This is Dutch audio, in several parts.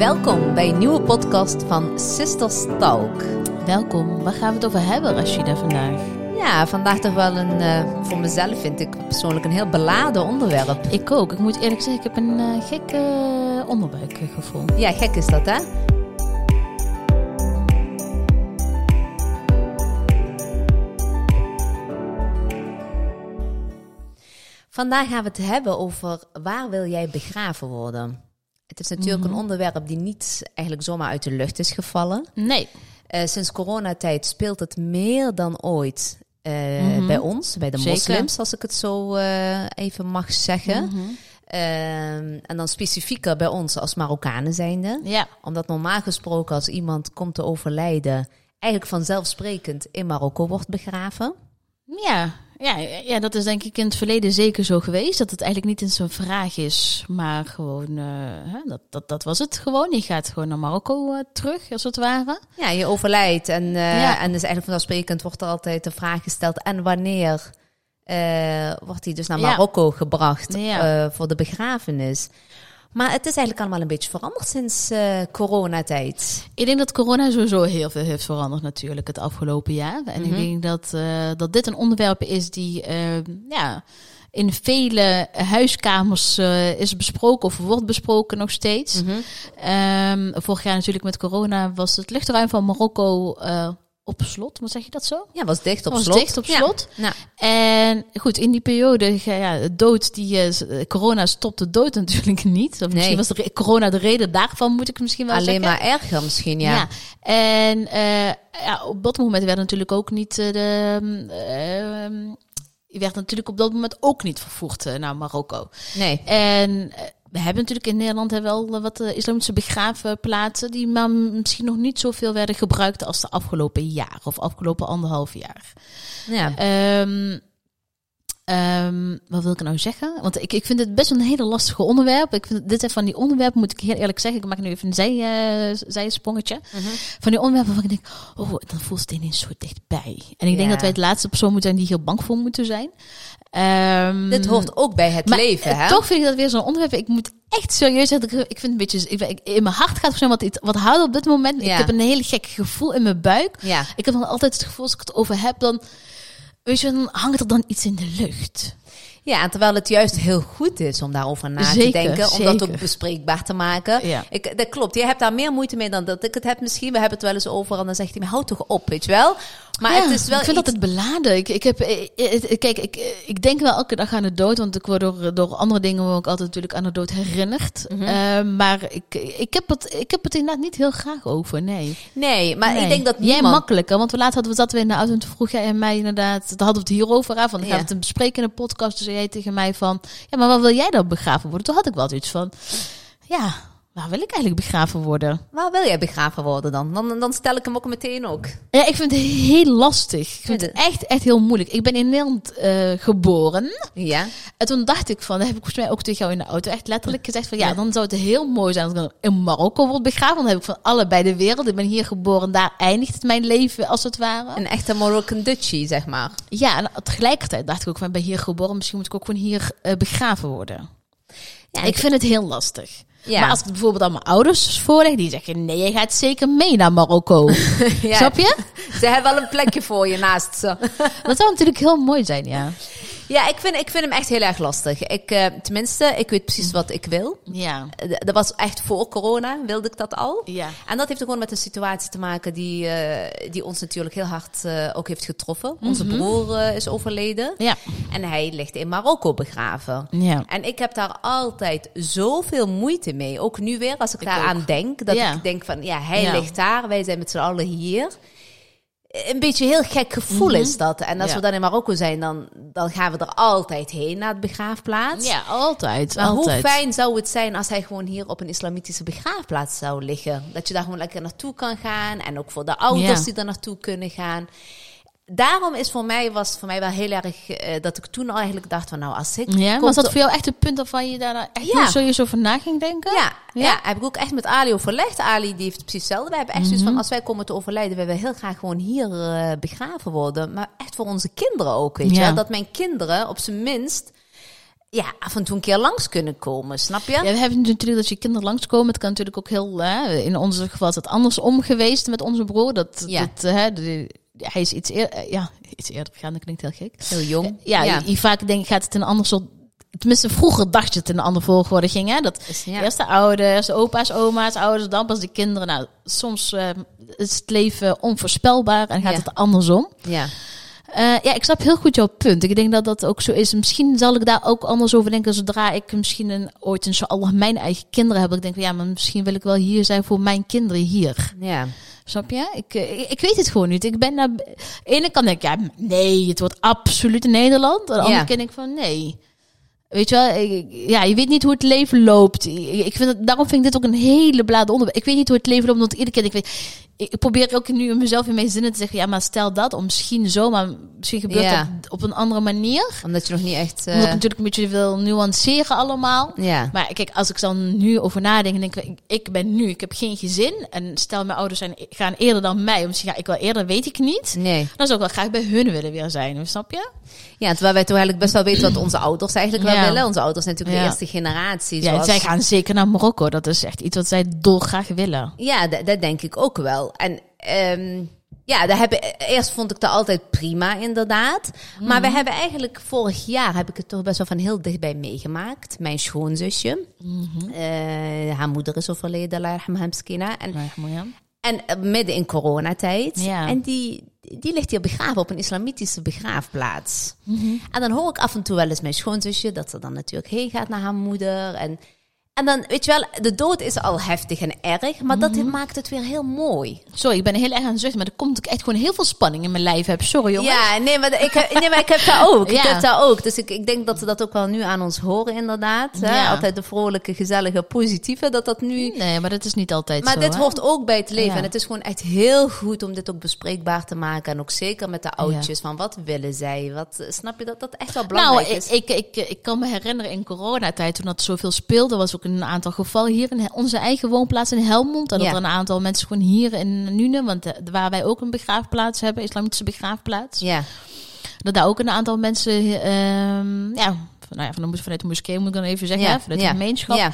Welkom bij een nieuwe podcast van Sisters Talk. Welkom. Waar gaan we het over hebben, Rashida, vandaag? Ja, vandaag toch wel een, uh, voor mezelf vind ik persoonlijk een heel beladen onderwerp. Ik ook. Ik moet eerlijk zeggen, ik heb een uh, gek uh, onderbuikgevoel. Ja, gek is dat, hè? Vandaag gaan we het hebben over waar wil jij begraven worden? Het is natuurlijk een onderwerp die niet eigenlijk zomaar uit de lucht is gevallen. Nee. Uh, sinds coronatijd speelt het meer dan ooit uh, mm-hmm. bij ons, bij de Zeker. moslims, als ik het zo uh, even mag zeggen. Mm-hmm. en dan specifieker bij ons als Marokkanen zijnde. Ja. Omdat normaal gesproken als iemand komt te overlijden, eigenlijk vanzelfsprekend in Marokko wordt begraven. Ja, ja, ja, dat is denk ik in het verleden zeker zo geweest. Dat het eigenlijk niet eens een vraag is, maar gewoon, uh, dat, dat, dat was het gewoon. Je gaat gewoon naar Marokko uh, terug, als het ware. Ja, je overlijdt en, uh, ja. en dus eigenlijk vanzelfsprekend wordt er altijd de vraag gesteld. En wanneer wordt hij dus naar Marokko ja. gebracht ja. voor de begrafenis? Maar het is eigenlijk allemaal een beetje veranderd sinds uh, coronatijd. Ik denk dat corona sowieso heel veel heeft veranderd natuurlijk het afgelopen jaar. En ik denk dat, uh, dat dit een onderwerp is die uh, ja, in vele huiskamers is besproken of wordt besproken nog steeds. Mm-hmm. Um, vorig jaar natuurlijk met corona was het luchtruim van Marokko op slot, maar zeg je dat zo? Ja, was dicht op was slot. dicht op slot. Ja. En goed, in die periode, ja, dood, die uh, corona stopte dood natuurlijk niet. Of misschien was de corona de reden daarvan, moet ik misschien wel Alleen zeggen. maar erger misschien, ja. ja. En uh, ja, op dat moment werd natuurlijk ook niet uh, de... Uh, je werd natuurlijk op dat moment ook niet vervoerd naar Marokko. Nee. En we hebben natuurlijk in Nederland wel wat uh, islamitische begraafplaatsen die maar misschien nog niet zoveel werden gebruikt als de afgelopen jaar of afgelopen anderhalf jaar. Ja. Um, um, wat wil ik nou zeggen? Want ik, ik vind het best een hele lastige onderwerp. Ik vind dit van die onderwerpen, moet ik heel eerlijk zeggen. Ik maak nu even een zij, uh, zijsprongetje. Mm-hmm. Van die onderwerpen waarvan ik denk, oh, dan voelt het ineens zo dichtbij. En ik denk dat wij het laatste persoon moeten zijn die hier bang voor moeten zijn. Um, Dit hoort ook bij het maar leven, hè? toch vind ik dat weer zo'n onderwerp. Ik moet echt serieus zeggen. Ik vind een beetje. Ik, ik, in mijn hart gaat wat, iets- wat harder op dit moment. Ja. Ik heb een hele gek gevoel in mijn buik. Ja. Ik heb dan altijd het gevoel als ik het over heb, dan. Weet je, dan hangt er dan iets in de lucht. Ja, en terwijl het juist heel goed is om daarover na te denken, om dat ook bespreekbaar te maken. Ja. Ik, dat klopt, je hebt daar meer moeite mee dan dat ik het heb misschien. We hebben het wel eens over en dan zegt hij me, houd toch op, weet je wel. Maar Ja, het is wel ik vind iets... dat het beladen. Ik, ik heb, eh, eh, kijk, ik, ik denk wel elke dag aan de dood, want ik word door, door andere dingen ook altijd natuurlijk aan de dood herinnerd. Mhm. Eh, maar ik, ik, heb het, ik heb het inderdaad niet heel graag over, nee. Nee, maar Nee. ik denk dat Jij niemand... makkelijker, want we laatst hadden we zaten we in de auto en toen vroeg jij en mij inderdaad, daar hadden we het hierover aan, van dan gaan we Ja. het bespreken in een podcast, dus jij tegen mij van, ja, maar waar wil jij dan begraven worden? Toen had ik wel iets van, ja, waar wil ik eigenlijk begraven worden? Waar wil jij begraven worden dan? dan? Dan stel ik hem ook meteen ook. Ja, ik vind het heel lastig. Ik vind het echt, echt heel moeilijk. Ik ben in Nederland eh, geboren. Ja? En toen dacht ik van, dat heb ik volgens mij ook tegen jou in de auto echt letterlijk gezegd van, ja, dan zou het heel mooi zijn als ik in Marokko word begraven. Dan heb ik van allebei de wereld. Ik ben hier geboren, daar eindigt mijn leven als het ware. Een echte Moroccan Dutchie, zeg maar. Ja, en tegelijkertijd dacht ik ook van, ik ben hier geboren, misschien moet ik ook gewoon hier eh, begraven worden. Ja, ik vind het heel lastig. Ja. Maar als ik het bijvoorbeeld aan mijn ouders voorleg, die zeggen, nee, je gaat zeker mee naar Marokko. Ja. Snap je? Ze hebben wel een plekje voor je naast ze. Dat zou natuurlijk heel mooi zijn, ja. Ja, ik vind, ik vind hem echt heel erg lastig. Ik, eh, tenminste, ik weet precies wat ik wil. Ja. Eh, Dat was echt voor corona, wilde ik dat al. Ja. En dat heeft ook gewoon met een situatie te maken die, eh, die ons natuurlijk heel hard ook heeft getroffen. Onze broer is overleden. Ja. En hij ligt in Marokko begraven. Ja. En ik heb daar altijd zoveel moeite mee. Ook nu weer, als ik, Ik daaraan denk. Dat Ja. ik denk van, ja, hij Ja. ligt daar. Wij zijn met z'n allen hier. Een beetje een heel gek gevoel is dat. En als Ja. we dan in Marokko zijn, dan, dan gaan we er altijd heen naar de begraafplaats. Ja, altijd. Maar altijd. hoe fijn zou het zijn als hij gewoon hier op een islamitische begraafplaats zou liggen? Dat je daar gewoon lekker naartoe kan gaan. En ook voor de ouders Ja. die er naartoe kunnen gaan. Daarom is voor mij, was voor mij wel heel erg eh, dat ik toen al eigenlijk dacht van nou als ik... Ja, was dat voor jou echt een punt waarvan je daar echt Ja. serieus over na ging denken? Ja, ja. Ja. heb ik ook echt met Ali overlegd. Ali die heeft precies hetzelfde. Wij hebben echt zoiets van als wij komen te overlijden, willen we heel graag gewoon hier eh, begraven worden. Maar echt voor onze kinderen ook, weet je Ja. wel. Dat mijn kinderen op zijn minst ja, af en toe een keer langs kunnen komen, snap je? Ja, we hebben natuurlijk dat je kinderen langskomen. Het kan natuurlijk ook heel, hè, in onze geval is het andersom geweest met onze broer. Dat, ja. dat hè, hij is iets eerder, ja, iets eerder gegaan, dat klinkt heel gek. Heel jong. Ja, ja. Je, vaak denk gaat het een ander soort Tenminste, vroeger dacht je het in een andere volgorde ging. Hè? Dat ja. eerst de ouders, opa's, oma's, ouders, dan pas de kinderen. Nou, soms uh, is het leven onvoorspelbaar en gaat het andersom. Ja. Uh, ja, ik snap heel goed jouw punt. Ik denk dat dat ook zo is. Misschien zal ik daar ook anders over denken zodra ik misschien een, ooit een zo mijn eigen kinderen heb. Ik denk, ja, maar misschien wil ik wel hier zijn voor mijn kinderen hier. Ja. Snap je? Ik, ik, ik weet het gewoon niet. Ik ben naar. de ene kant denk ik, ja, nee, het wordt absoluut in Nederland. Aan de andere kant denk ik van, nee. Weet je wel, ja, je weet niet hoe het leven loopt. Ik vind het, daarom vind ik dit ook een hele blade onderwerp. Ik weet niet hoe het leven loopt, want iedere keer ik weet, ik probeer ook nu mezelf in mijn zinnen te zeggen, ja, maar stel dat, om misschien zo, maar misschien gebeurt ja. dat op een andere manier. Omdat je nog niet echt... Uh... Omdat ik natuurlijk een beetje wil nuanceren allemaal. Ja. Maar kijk, als ik dan nu over nadenk, denk ik, ik ben nu, ik heb geen gezin. En stel mijn ouders zijn, gaan eerder dan mij, misschien ga ik wel eerder, weet ik niet. Nee. Dan zou ik wel graag bij hun willen weer zijn, snap je? Ja, terwijl wij toch eigenlijk best wel weten wat onze ouders eigenlijk wel willen. Onze ouders zijn natuurlijk de eerste generatie. Zoals... Ja, zij gaan zeker naar Marokko. Dat is echt iets wat zij dolgraag willen. Ja, dat denk ik ook wel. En um, ja, daar heb, eerst vond ik dat altijd prima, inderdaad. Maar we mhm. hebben eigenlijk vorig jaar, heb ik het toch best wel van heel dichtbij meegemaakt. Mijn schoonzusje. Mm haar moeder is overleden, Hamskina. En, en eh, midden in coronatijd. Ja. En die, die ligt hier begraven op een islamitische begraafplaats. Mm En dan hoor ik af en toe wel eens mijn schoonzusje dat ze dan natuurlijk heen gaat naar haar moeder. En en dan, weet je wel, de dood is al heftig en erg, maar dat mhm. maakt het weer heel mooi. Sorry, ik ben heel erg aan het zuchten, maar er komt ook echt gewoon heel veel spanning in mijn lijf heb. Sorry jongen. Ja, nee, maar ik, nee, maar ik heb dat ook. Ik heb dat ook. Dus ik, ik denk dat ze dat ook wel nu aan ons horen, inderdaad. Hè? Altijd de vrolijke, gezellige, positieve, dat dat nu... Nee, maar dat is niet altijd maar zo. Maar dit hoort ook bij het leven. En het is gewoon echt heel goed om dit ook bespreekbaar te maken. En ook zeker met de oudjes, van wat willen zij? Wat, snap je dat dat echt wel belangrijk nou, is? Ik, ik, ik, ik kan me herinneren in coronatijd, toen dat zoveel speelde, was ook een aantal gevallen hier in onze eigen woonplaats in Helmond. En dat er een aantal mensen gewoon hier in Nune, want uh, waar wij ook een begraafplaats hebben, islamitische begraafplaats. Ja. Dat daar ook een aantal mensen, uh, ja, van, nou ja, van de, vanuit de moskee moet ik dan even zeggen, ja. vanuit de gemeenschap. Ja.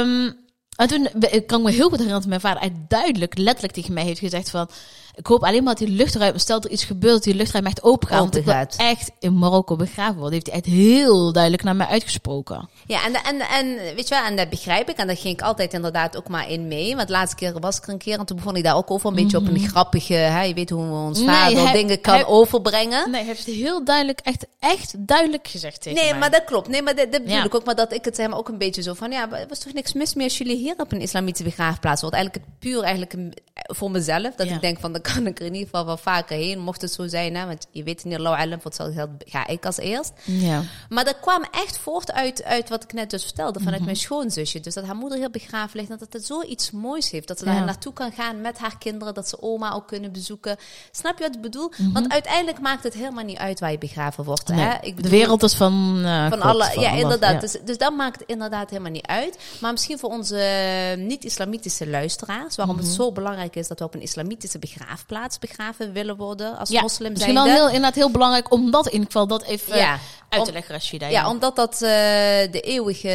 Um, en toen ik kan ik me heel goed herinneren dat mijn vader duidelijk, letterlijk tegen mij heeft gezegd van ik hoop alleen maar dat die luchtruim, stel er iets gebeurt, dat die luchtruim echt open gaat. Want ik wil echt in Marokko begraven worden. Heeft hij echt heel duidelijk naar mij uitgesproken. Ja, en, en, en weet je wel, en dat begrijp ik. En daar ging ik altijd inderdaad ook maar in mee. Want de laatste keer was ik er een keer en toen begon ik daar ook over een beetje op een mhm. grappige, hè, je weet hoe we ons vader dingen kan overbrengen. Nee, hij heeft heel duidelijk, echt, echt duidelijk gezegd tegen Nee, maar dat klopt. Nee, maar dat, dat bedoel ik ook. Maar dat ik het hem ook een beetje zo van, ja, er was toch niks mis meer als jullie hier op een islamitische begraafplaats wordt. Eigenlijk puur eigenlijk voor mezelf. Dat ik denk van, kan ik er in ieder geval wel vaker heen, mocht het zo zijn. Hè? Want je weet niet, Lau Ellen, voor hetzelfde geld ga ik als eerst. Ja. Maar dat kwam echt voort uit, uit wat ik net dus vertelde, vanuit mhm. mijn schoonzusje. Dus dat haar moeder heel begraven ligt, dat het zoiets moois heeft. Dat ze daar naartoe kan gaan met haar kinderen, dat ze oma ook kunnen bezoeken. Snap je wat ik bedoel? Mhm. Want uiteindelijk maakt het helemaal niet uit waar je begraven wordt. Hè? Ik bedoel, de wereld is van, uh, van alle. ja, inderdaad. Dus, dus dat maakt inderdaad helemaal niet uit. Maar misschien voor onze niet-islamitische luisteraars, waarom het mhm. zo belangrijk is dat we op een islamitische begraafplaats begraven willen worden als ja, moslim Misschien wel heel, inderdaad heel belangrijk om dat in ieder geval dat even ja, uit te leggen, Rashida. Ja, omdat dat uh, de eeuwige...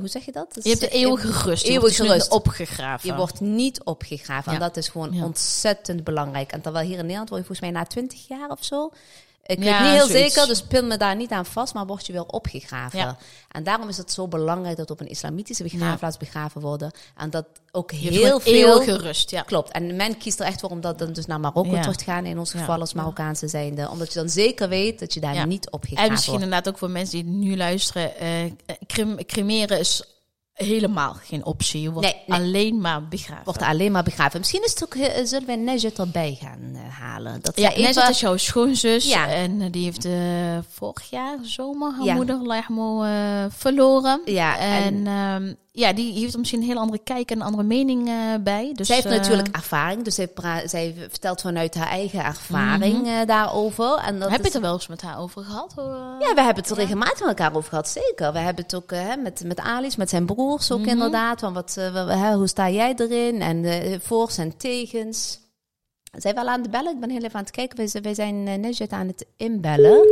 Hoe zeg je dat? je hebt de eeuwige rust. Eeuwige je rust. opgegraven. Je wordt niet opgegraven. En dat is gewoon ontzettend belangrijk. En terwijl hier in Nederland word je volgens mij na twintig jaar of zo ik weet niet heel zeker, dus pin me daar niet aan vast, maar word je wel opgegraven. En daarom is het zo belangrijk dat op een islamitische begraafplaats begraven worden. En dat ook heel veel... gerust, ja. Klopt. En men kiest er echt voor om dat dan dus naar Marokko terug te gaan, in ons geval als Marokkaanse zijnde. Omdat je dan zeker weet dat je daar niet opgegraven wordt. En misschien inderdaad ook voor mensen die nu luisteren, uh, cremeren is helemaal geen optie. Je wordt alleen maar begraven. Wordt alleen maar begraven. Misschien is het ook, uh, zullen we Nejet erbij gaan uh, halen. Dat ja, Nejet even... is jouw schoonzus. Ja. En uh, die heeft vorig jaar zomer haar ja. moeder Lachmo verloren. Ja, en, en ehm, ja, die heeft er misschien een heel andere kijk en een andere mening uh, bij. Dus, zij heeft natuurlijk ervaring, dus zij, zij, vertelt vanuit haar eigen ervaring mm -hmm. daarover. En dat Heb je het er wel eens met haar over gehad? Ja, we hebben het er regelmatig met elkaar over gehad, zeker. We hebben het ook uh, met, met Alice, met zijn broers ook mm -hmm. inderdaad. Van wat, hoe sta jij erin? En voor's en tegens. Zij wel aan de bellen. Ik ben heel even aan het kijken. Wij, wij zijn net aan het inbellen.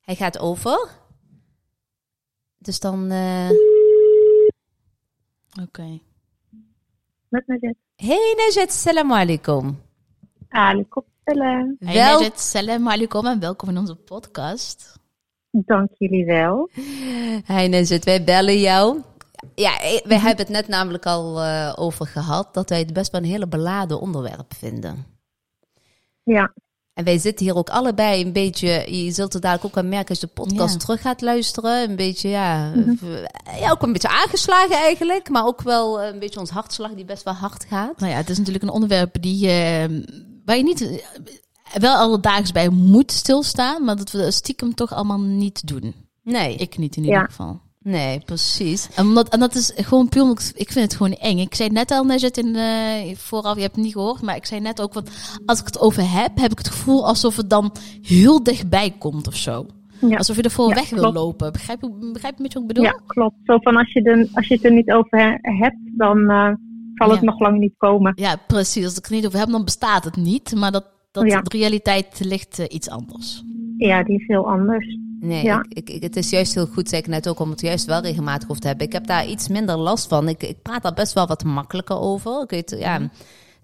Hij gaat over. Dus dan... Oké. Okay. Met Najed. Hey Najed, salam alaikum. Alaikum salam. Hey wel... Salam alaikum en welkom in onze podcast. Dank jullie wel. Hey Najed, wij bellen jou. Ja, we mhm. hebben het net namelijk al uh, over gehad dat wij het best wel een hele beladen onderwerp vinden. Ja. En wij zitten hier ook allebei een beetje, je zult het dadelijk ook aan merken als je de podcast terug gaat luisteren. Een beetje, ja, mhm. ja, ook een beetje aangeslagen eigenlijk. Maar ook wel een beetje ons hartslag die best wel hard gaat. Nou ja, het is natuurlijk een onderwerp die, uh, waar je niet, uh, wel alledaags bij moet stilstaan. Maar dat we stiekem toch allemaal niet doen. Nee. Ik niet in ieder geval. Nee, precies. En, omdat, en dat is gewoon puur, ik vind het gewoon eng. Ik zei net al net in de, vooraf, je hebt het niet gehoord, maar ik zei net ook, want als ik het over heb, heb ik het gevoel alsof het dan heel dichtbij komt of zo. Ja. Alsof je ervoor weg wil lopen. Begrijp, begrijp je wat ik bedoel? Ja, klopt. Zo van als je, de, als je het er niet over hebt, dan uh, zal het nog lang niet komen. Ja, precies. Als ik het niet over heb, dan bestaat het niet. Maar dat, dat de realiteit ligt uh, iets anders. Ja, die is heel anders. Nee, ja. ik, ik, het is juist heel goed, zeg ik net ook, om het juist wel regelmatig over te hebben. Ik heb daar iets minder last van. Ik, ik praat daar best wel wat makkelijker over. Ik weet, ja, het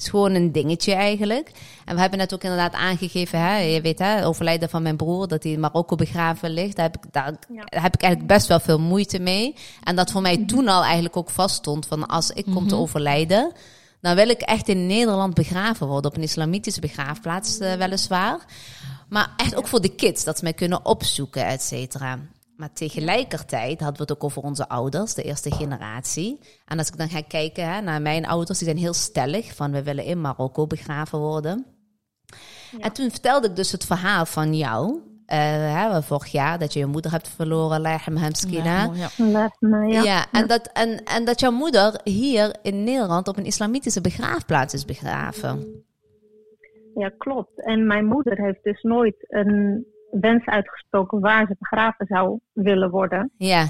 is gewoon een dingetje eigenlijk. En we hebben net ook inderdaad aangegeven, hè, je weet, hè, overlijden van mijn broer, dat hij in Marokko begraven ligt. Daar heb, ik, daar, heb ik eigenlijk best wel veel moeite mee. En dat voor mij mhm. toen al eigenlijk ook vaststond van als ik kom te mhm. overlijden, dan wil ik echt in Nederland begraven worden, op een islamitische begraafplaats uh, weliswaar. Maar echt ook voor de kids, dat ze mij kunnen opzoeken, et cetera. Maar tegelijkertijd hadden we het ook over onze ouders, de eerste generatie. En als ik dan ga kijken hè, naar mijn ouders, die zijn heel stellig van we willen in Marokko begraven worden. En toen vertelde ik dus het verhaal van jou. Uh, hè, vorig jaar dat je je moeder hebt verloren, Lahem Hemskina. Ja, ja. ja. ja, en, Dat, en, en dat jouw moeder hier in Nederland op een islamitische begraafplaats is begraven. Ja, klopt. En mijn moeder heeft dus nooit een wens uitgesproken waar ze begraven zou willen worden. Ja.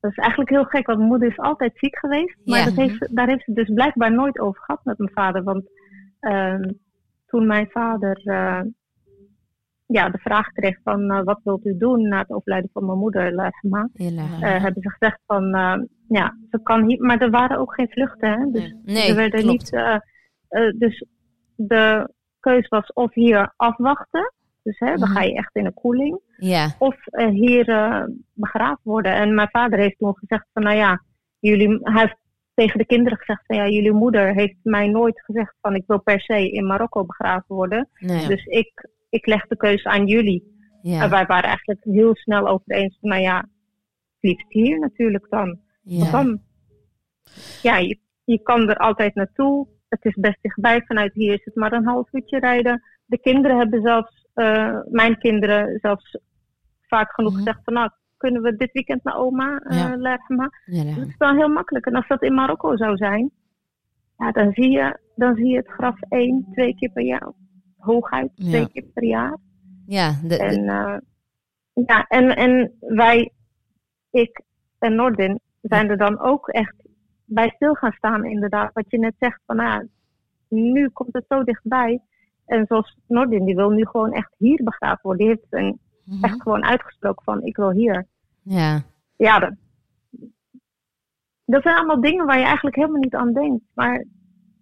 Dat is eigenlijk heel gek, want mijn moeder is altijd ziek geweest. Maar dat heeft, daar heeft ze dus blijkbaar nooit over gehad met mijn vader. Want uh, toen mijn vader uh, ja, de vraag kreeg van uh, wat wilt u doen na het overlijden van mijn moeder, uh, hebben ze gezegd van ja, ze kan hier, maar er waren ook geen vluchten. Hè? Dus nee, er werden klopt. niet. dus de keus was of hier afwachten. Dus hè, dan mhm. ga je echt in een koeling. Ja. Of uh, hier uh, begraven worden. En mijn vader heeft toen gezegd van nou ja, jullie, hij heeft tegen de kinderen gezegd van ja, jullie moeder heeft mij nooit gezegd van ik wil per se in Marokko begraven worden. Nee. Dus ik, ik leg de keuze aan jullie. Ja. En wij waren eigenlijk heel snel over eens van nou ja, liefst hier natuurlijk dan. Ja. dan ja, je, je kan er altijd naartoe het is best dichtbij. Vanuit hier is het maar een half uurtje rijden. De kinderen hebben zelfs, uh, mijn kinderen zelfs vaak genoeg mm gezegd van nou, kunnen we dit weekend naar oma uh, ja. leggen. Ja, ja. Dat is dan heel makkelijk. En als dat in Marokko zou zijn, ja, dan, zie je, dan zie je het graf één, twee keer per jaar. Hooguit twee keer per jaar. Ja, de, en, uh, ja en, en wij, ik en Nordin, zijn er dan ook echt bij stil gaan staan, inderdaad. Wat je net zegt, van nou, nu komt het zo dichtbij. En zoals Nordin, die wil nu gewoon echt hier begraven worden. Die heeft een, mhm. echt gewoon uitgesproken van, ik wil hier. Ja. Ja, dat, dat zijn allemaal dingen waar je eigenlijk helemaal niet aan denkt. Maar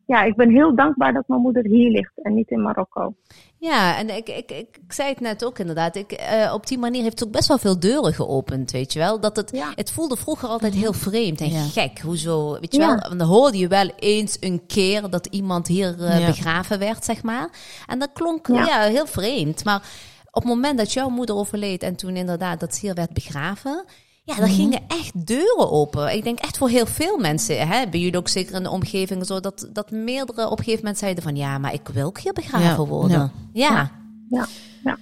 ja, ik ben heel dankbaar dat mijn moeder hier ligt en niet in Marokko. Ja, en ik, ik, ik, ik zei het net ook inderdaad. Ik, uh, op die manier heeft het ook best wel veel deuren geopend, weet je wel. Dat het, ja. het voelde vroeger altijd heel vreemd en gek. Hoezo, weet je wel. dan hoorde je wel eens een keer dat iemand hier uh, begraven werd, zeg maar. En dat klonk ja. heel vreemd. Maar op het moment dat jouw moeder overleed en toen inderdaad dat ze hier werd begraven... Ja, dan mhm. gingen echt deuren open. Ik denk echt voor heel veel mensen. Hè, hebben jullie ook zeker in de omgeving zo dat, dat meerdere op een gegeven moment zeiden van ja, maar ik wil ook hier begraven worden. Ja. Ja. Ja. Ja.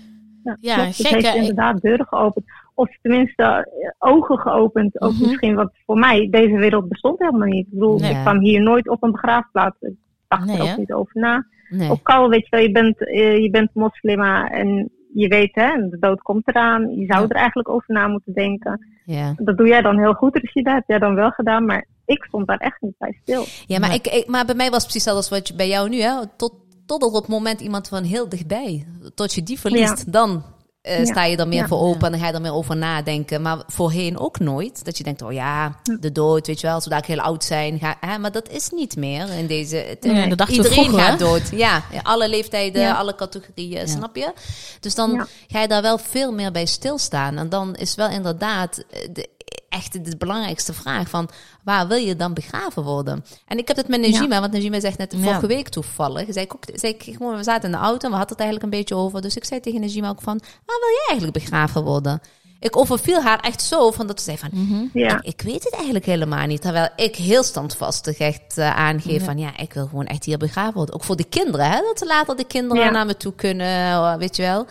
Ja, ja gek, heeft inderdaad deuren geopend. Of tenminste eh, ogen geopend. Ook mhm. misschien wat voor mij, deze wereld bestond helemaal niet. Ik bedoel, ik kwam hier nooit op een begraafplaats. Ik dacht er ook niet over na. Nee. Of Kou, weet je wel, je bent, uh, je bent moslima en je weet, hè, de dood komt eraan. Je zou er eigenlijk over na moeten denken. Ja. Dat doe jij dan heel goed, Rashida. Dat heb jij dan wel gedaan, maar ik stond daar echt niet bij stil. Ja, maar, Ik, maar bij mij was het precies als wat je, bij jou nu, hè. Tot, tot op het moment iemand van heel dichtbij, tot je die verliest, dan uh, sta je er meer voor open en dan ga je er meer over nadenken. Maar voorheen ook nooit. Dat je denkt, oh ja, de dood, weet je wel, zodat ik heel oud zijn. Ga, hè, maar dat is niet meer in deze... Het, ja, iedereen gaat dood. Ja, alle leeftijden, alle categorieën, snap je? Dus dan ga je daar wel veel meer bij stilstaan. En dan is wel inderdaad de, echt de belangrijkste vraag van waar wil je dan begraven worden? En ik heb het met Najima, want Najima zegt net vorige week toevallig, zei ik ook, zei ik gewoon, we zaten in de auto en we hadden het eigenlijk een beetje over, dus ik zei tegen Najima ook van, waar wil jij eigenlijk begraven worden? Ik overviel haar echt zo van dat ze zei van, mhm. ja. ik, ik, weet het eigenlijk helemaal niet. Terwijl ik heel standvastig echt uh, aangeef van, ja, ik wil gewoon echt hier begraven worden. Ook voor de kinderen, hè, dat ze later de kinderen naar me toe kunnen, weet je wel.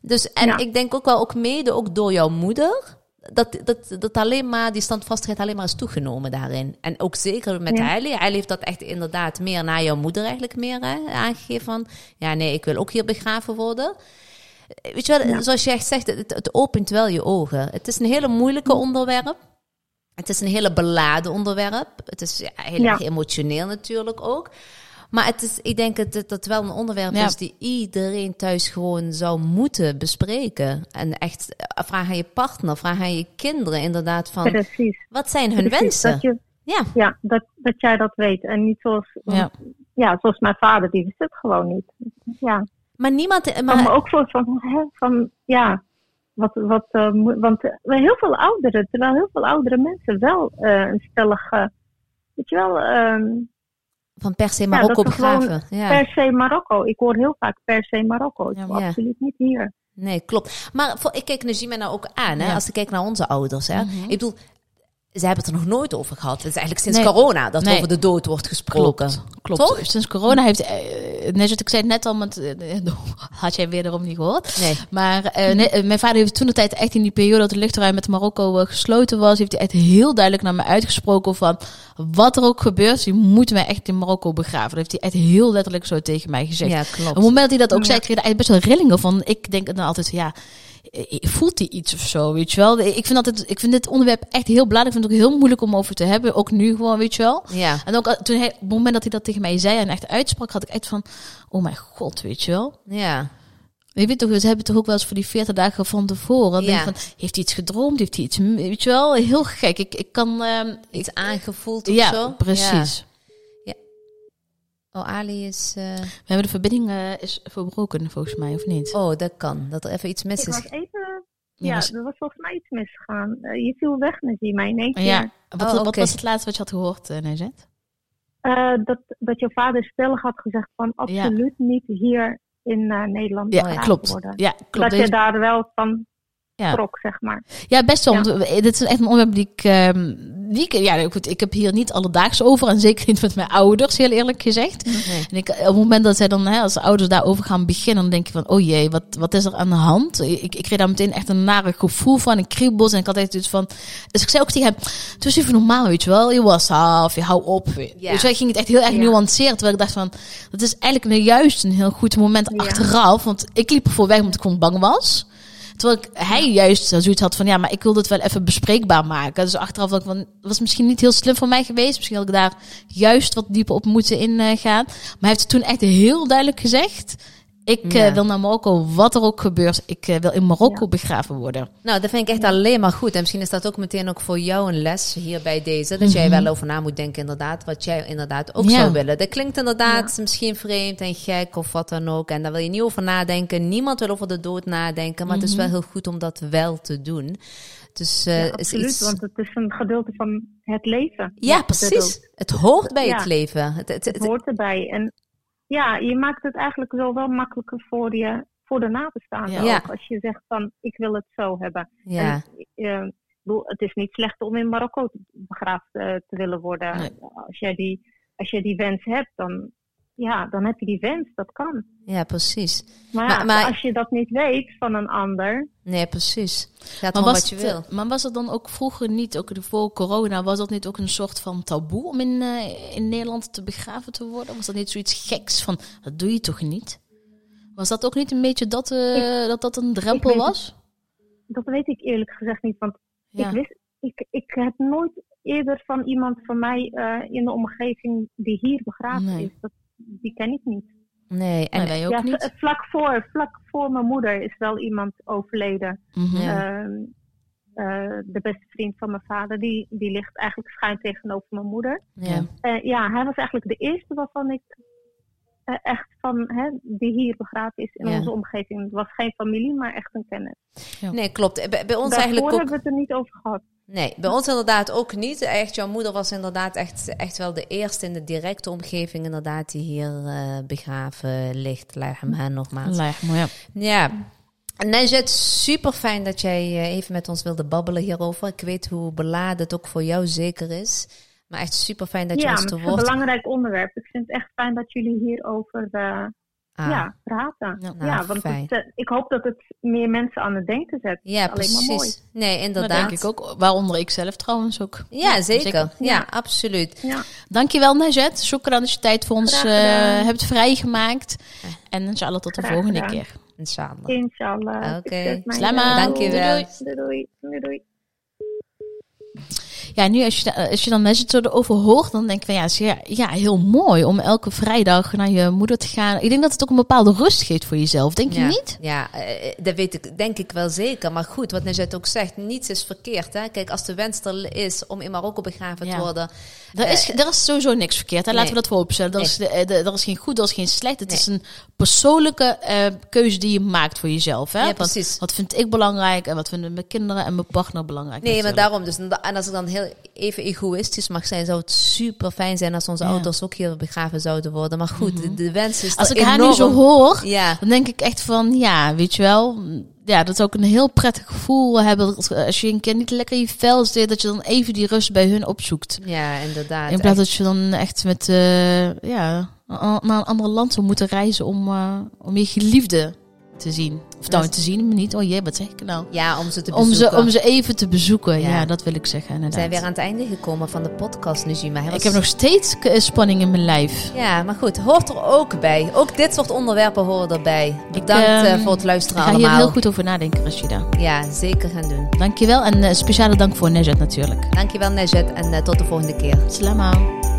Dus, en ik denk ook wel, ook mede, ook door jouw moeder, dat, dat, dat alleen maar, die standvastigheid alleen maar is toegenomen daarin. En ook zeker met ja. Hij heeft dat echt inderdaad meer naar jouw moeder eigenlijk meer hè, aangegeven van... Ja, nee, ik wil ook hier begraven worden. Weet je wel, zoals je echt zegt, het, het, opent wel je ogen. Het is een hele moeilijke onderwerp. Het is een hele beladen onderwerp. Het is ja, heel erg emotioneel natuurlijk ook. Maar het is, ik denk dat het wel een onderwerp is die iedereen thuis gewoon zou moeten bespreken. En echt eh, vraag aan je partner, vraag aan je kinderen inderdaad van... Precies. Wat zijn hun wensen? Dat je, ja, ja dat, dat jij dat weet. En niet zoals, ja. ja zoals mijn vader, die wist het gewoon niet. Ja. Maar niemand... Eh, maar, ook voor van, hè, van ja, wat, wat, uh, want uh, heel veel ouderen, terwijl heel veel oudere mensen wel uh, een stellige, weet je wel, uh, van per se Marokko begraven. Ja. Per se Marokko. Ik hoor heel vaak per se Marokko. Ja, absoluut niet hier. Nee, klopt. Maar voor, ik kijk Najima nou ook aan, hè, als ik kijk naar onze ouders. Hè. Mhm. Ik bedoel, ze hebben het er nog nooit over gehad. Het is eigenlijk sinds corona dat over de dood wordt gesproken. Klopt. Toch? Sinds corona heeft. Uh, net, ik zei het net al, want uh, had jij weer erom niet gehoord. Nee. Maar uh, mijn vader heeft toen de tijd echt in die periode dat de luchtruim met Marokko gesloten was, heeft hij echt heel duidelijk naar me uitgesproken van wat er ook gebeurt, je moet mij echt in Marokko begraven. Dat heeft hij echt heel letterlijk zo tegen mij gezegd. Ja, klopt. Op het moment dat hij dat ook zei, kreeg hij best wel rillingen van. Ik denk dan altijd, ja voelt hij iets of zo, weet je wel? Ik vind, dat ik vind dit onderwerp echt heel belangrijk. Ik vind het ook heel moeilijk om over te hebben. Ook nu gewoon, weet je wel? Ja. En ook toen hij, op het moment dat hij dat tegen mij zei en echt uitsprak, had ik echt van, oh mijn god, weet je wel? Ja. Je weet toch, we hebben toch ook wel eens voor die 40 dagen van tevoren. Ja. Van, heeft hij iets gedroomd? Heeft hij iets, weet je wel? Heel gek. Ik, ik kan... Uh, iets aangevoeld of ja, zo? Precies. Ja. Oh, Ali is... Uh... We hebben de verbinding uh, is verbroken, volgens mij, of niet? Oh, dat kan. Dat er even iets mis is. even... Ja, er was volgens mij iets misgegaan. Uh, je viel weg, Nazima, in één keer. Ja. Wat, oh, okay. wat, was het laatste wat je had gehoord, uh, Nezet? dat, dat je vader stellig had gezegd van absoluut ja. niet hier in uh, Nederland ja, klopt. worden. Ja, klopt. Dat je daar wel van ja. trok, zeg maar. Ja, best wel. Ja. Dit is echt een onderwerp die ik, um, die ik, ja, goed, ik heb hier niet alledaags over en zeker niet met mijn ouders, heel eerlijk gezegd. Nee. En ik, op het moment dat zij dan, hè, als ouders daarover gaan beginnen, dan denk je van, oh jee, wat, wat is er aan de hand? Ik, ik kreeg daar meteen echt een nare gevoel van, een kriebels en ik had echt iets van, dus ik zei ook tegen hem, het was even normaal, weet je wel, je was af, je hou op. Ja. Dus wij ging het echt heel erg ja. nuanceren, terwijl ik dacht van, dat is eigenlijk nou juist een heel goed moment achteraf, want ik liep ervoor weg omdat ik gewoon bang was. Terwijl ik, hij juist zoiets had van, ja, maar ik wil dit wel even bespreekbaar maken. Dus achteraf dat ik van, was misschien niet heel slim voor mij geweest. Misschien had ik daar juist wat dieper op moeten ingaan. maar hij heeft het toen echt heel duidelijk gezegd. Ik uh, wil naar Marokko, wat er ook gebeurt. Ik uh, wil in Marokko ja. begraven worden. Nou, dat vind ik echt alleen maar goed. En misschien is dat ook meteen ook voor jou een les hier bij deze. Dat mm -hmm. jij wel over na moet denken, inderdaad. Wat jij inderdaad ook ja. zou willen. Dat klinkt inderdaad misschien vreemd en gek of wat dan ook. En daar wil je niet over nadenken. Niemand wil over de dood nadenken. Maar mm -hmm. het is wel heel goed om dat wel te doen. Dus, uh, absoluut, is iets... want het is een gedeelte van het leven. Ja, precies. Het hoort bij het leven. Het, het, het, hoort erbij. En ja, je maakt het eigenlijk zo wel makkelijker voor, je, voor de nabestaanden ja. ook. Als je zegt van, ik wil het zo hebben. Ja. En, uh, het is niet slecht om in Marokko begraafd uh, te willen worden. Nee. Als, jij die, als jij die wens hebt, dan, ja, dan heb je die wens. Dat kan. Ja, precies. Maar, maar, maar als je dat niet weet van een ander... Nee, precies. Gaat maar was wat je wil. Het, maar was het dan ook vroeger niet, ook voor corona, was dat niet ook een soort van taboe om in, uh, in Nederland te begraven te worden? Was dat niet zoiets geks van, dat doe je toch niet? Was dat ook niet een beetje dat uh, ik, dat, dat een drempel was? Dat weet ik eerlijk gezegd niet, want ja. ik, wist, ik, ik heb nooit eerder van iemand van mij uh, in de omgeving die hier begraven nee. is. Dat, die ken ik niet. Nee, en wij ook ja, niet. Vlak voor, vlak voor mijn moeder is wel iemand overleden. Mm de beste vriend van mijn vader, die, die ligt eigenlijk schuin tegenover mijn moeder. Ja. Uh, ja, hij was eigenlijk de eerste waarvan ik uh, echt van, hè, die hier begraven is in onze omgeving. Het was geen familie, maar echt een kennis. Ja. Nee, klopt. Bij, bij ons Daarvoor eigenlijk ook... hebben we het er niet over gehad. Nee, bij ons inderdaad ook niet. Echt, jouw moeder was inderdaad echt, echt wel de eerste in de directe omgeving inderdaad die hier uh, begraven ligt. Hen nogmaals. Lijhem, ja. Ja. Najat, super fijn dat jij eh, even met ons wilde babbelen hierover. Ik weet hoe beladen het ook voor jou zeker is. Maar echt super fijn dat je ons te woord... Ja, het is een belangrijk onderwerp. Ik vind het echt fijn dat jullie hierover uh, Ah. Ja, praten. Ja, nou, want het, uh, ik hoop dat het meer mensen aan het denken zet. Ja, Alleen precies. Maar mooi. Nee, inderdaad. Dat denk ik ook. Waaronder ik zelf trouwens ook. Ja, zeker. Ja, absoluut. Ja. Dankjewel Najet. Zoeken dat je tijd voor ons uh, hebt vrijgemaakt. En inshallah tot de volgende keer. Inshallah. Inshallah. Oké. Okay. Dankjewel. Doei doei. doei, doei. Ja, nu als je, als je dan mensen erover hoort, dan denk ik van ja, is ja, ja, heel mooi om elke vrijdag naar je moeder te gaan. Ik denk dat het ook een bepaalde rust geeft voor jezelf, denk je niet? Ja, uh, dat weet ik, denk ik wel zeker. Maar goed, wat Nezet ook zegt, niets is verkeerd. Hè? Kijk, als de wens er is om in Marokko begraven te worden. Er is, er is sowieso niks verkeerd. Hè? Laten we dat vooropstellen. Er, is, er is geen goed, er is geen slecht. Het is een persoonlijke uh, keuze die je maakt voor jezelf. Hè? Ja, precies. wat vind ik belangrijk en wat vinden mijn kinderen en mijn partner belangrijk? Nee, maar daarom dus. En als ik dan heel even egoïstisch mag zijn, zou het super fijn zijn als onze ouders ook hier begraven zouden worden. Maar goed, de, de, wens is Als ik enorm. haar nu zo hoor, ja. dan denk ik echt van, ja, weet je wel, ja, dat is ook een heel prettig gevoel hebben. Als je een keer niet lekker in je vel zit, dat je dan even die rust bij hun opzoekt. Ja, inderdaad. In plaats dat je dan echt met, uh, ja, naar een ander land zou moeten reizen om, uh, om je geliefde te zien. Of nou te zien, maar niet. Oh jee, wat zeg ik nou? Ja, om ze te bezoeken. Om ze, om ze even te bezoeken. Ja. dat wil ik zeggen. Inderdaad. We zijn weer aan het einde gekomen van de podcast, Nujima. Was... Ik heb nog steeds spanning in mijn lijf. Ja, maar goed, hoort er ook bij. Ook dit soort onderwerpen horen erbij. Bedankt ik, uh, voor het luisteren allemaal. Ik ga hier heel goed over nadenken, Rashida. Ja, zeker gaan doen. Dankjewel en uh, speciale dank voor Nejet natuurlijk. Dankjewel Nejet en uh, tot de volgende keer. Salam